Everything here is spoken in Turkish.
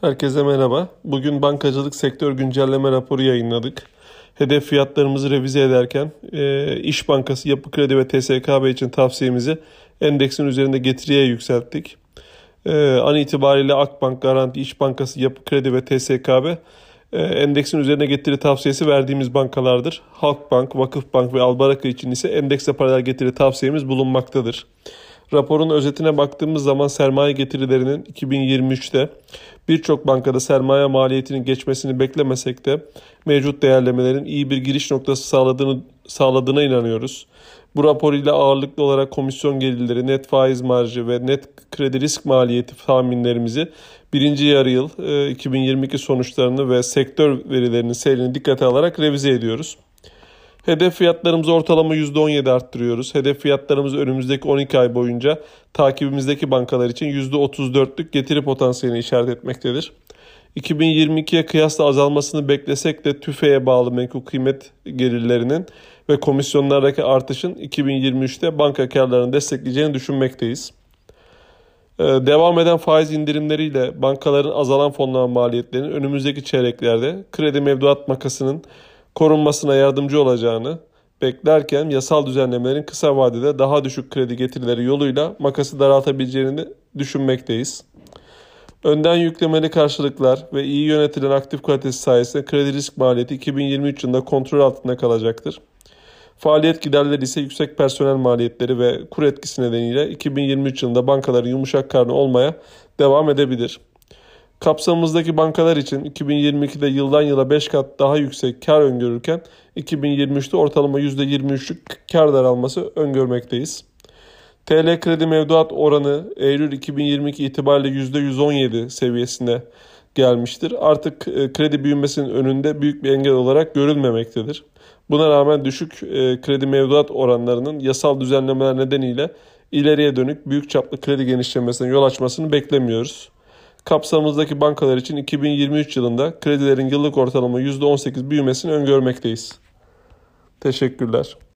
Herkese merhaba. Bugün bankacılık sektör güncelleme raporu yayınladık. Hedef fiyatlarımızı revize ederken e, İş Bankası, Yapı Kredi ve TSKB için tavsiyemizi endeksin üzerinde getiriye yükselttik. E, an itibariyle Akbank, Garanti, İş Bankası, Yapı Kredi ve TSKB e, endeksin üzerine getiri tavsiyesi verdiğimiz bankalardır. Halkbank, Vakıfbank ve Albaraka için ise endekse paralel getiri tavsiyemiz bulunmaktadır. Raporun özetine baktığımız zaman sermaye getirilerinin 2023'te birçok bankada sermaye maliyetinin geçmesini beklemesek de mevcut değerlemelerin iyi bir giriş noktası sağladığını sağladığına inanıyoruz. Bu rapor ile ağırlıklı olarak komisyon gelirleri, net faiz marjı ve net kredi risk maliyeti tahminlerimizi birinci yarı yıl 2022 sonuçlarını ve sektör verilerinin seyrini dikkate alarak revize ediyoruz. Hedef fiyatlarımızı ortalama %17 arttırıyoruz. Hedef fiyatlarımızı önümüzdeki 12 ay boyunca takibimizdeki bankalar için %34'lük getiri potansiyelini işaret etmektedir. 2022'ye kıyasla azalmasını beklesek de tüfeğe bağlı menkul kıymet gelirlerinin ve komisyonlardaki artışın 2023'te banka karlarını destekleyeceğini düşünmekteyiz. Ee, devam eden faiz indirimleriyle bankaların azalan fonlama maliyetlerinin önümüzdeki çeyreklerde kredi mevduat makasının korunmasına yardımcı olacağını beklerken yasal düzenlemelerin kısa vadede daha düşük kredi getirileri yoluyla makası daraltabileceğini düşünmekteyiz. Önden yüklemeli karşılıklar ve iyi yönetilen aktif kalitesi sayesinde kredi risk maliyeti 2023 yılında kontrol altında kalacaktır. Faaliyet giderleri ise yüksek personel maliyetleri ve kur etkisi nedeniyle 2023 yılında bankaların yumuşak karnı olmaya devam edebilir. Kapsamımızdaki bankalar için 2022'de yıldan yıla 5 kat daha yüksek kar öngörürken 2023'te ortalama %23'lük kar daralması öngörmekteyiz. TL kredi mevduat oranı Eylül 2022 itibariyle %117 seviyesine gelmiştir. Artık e, kredi büyümesinin önünde büyük bir engel olarak görülmemektedir. Buna rağmen düşük e, kredi mevduat oranlarının yasal düzenlemeler nedeniyle ileriye dönük büyük çaplı kredi genişlemesine yol açmasını beklemiyoruz. Kapsamımızdaki bankalar için 2023 yılında kredilerin yıllık ortalama %18 büyümesini öngörmekteyiz. Teşekkürler.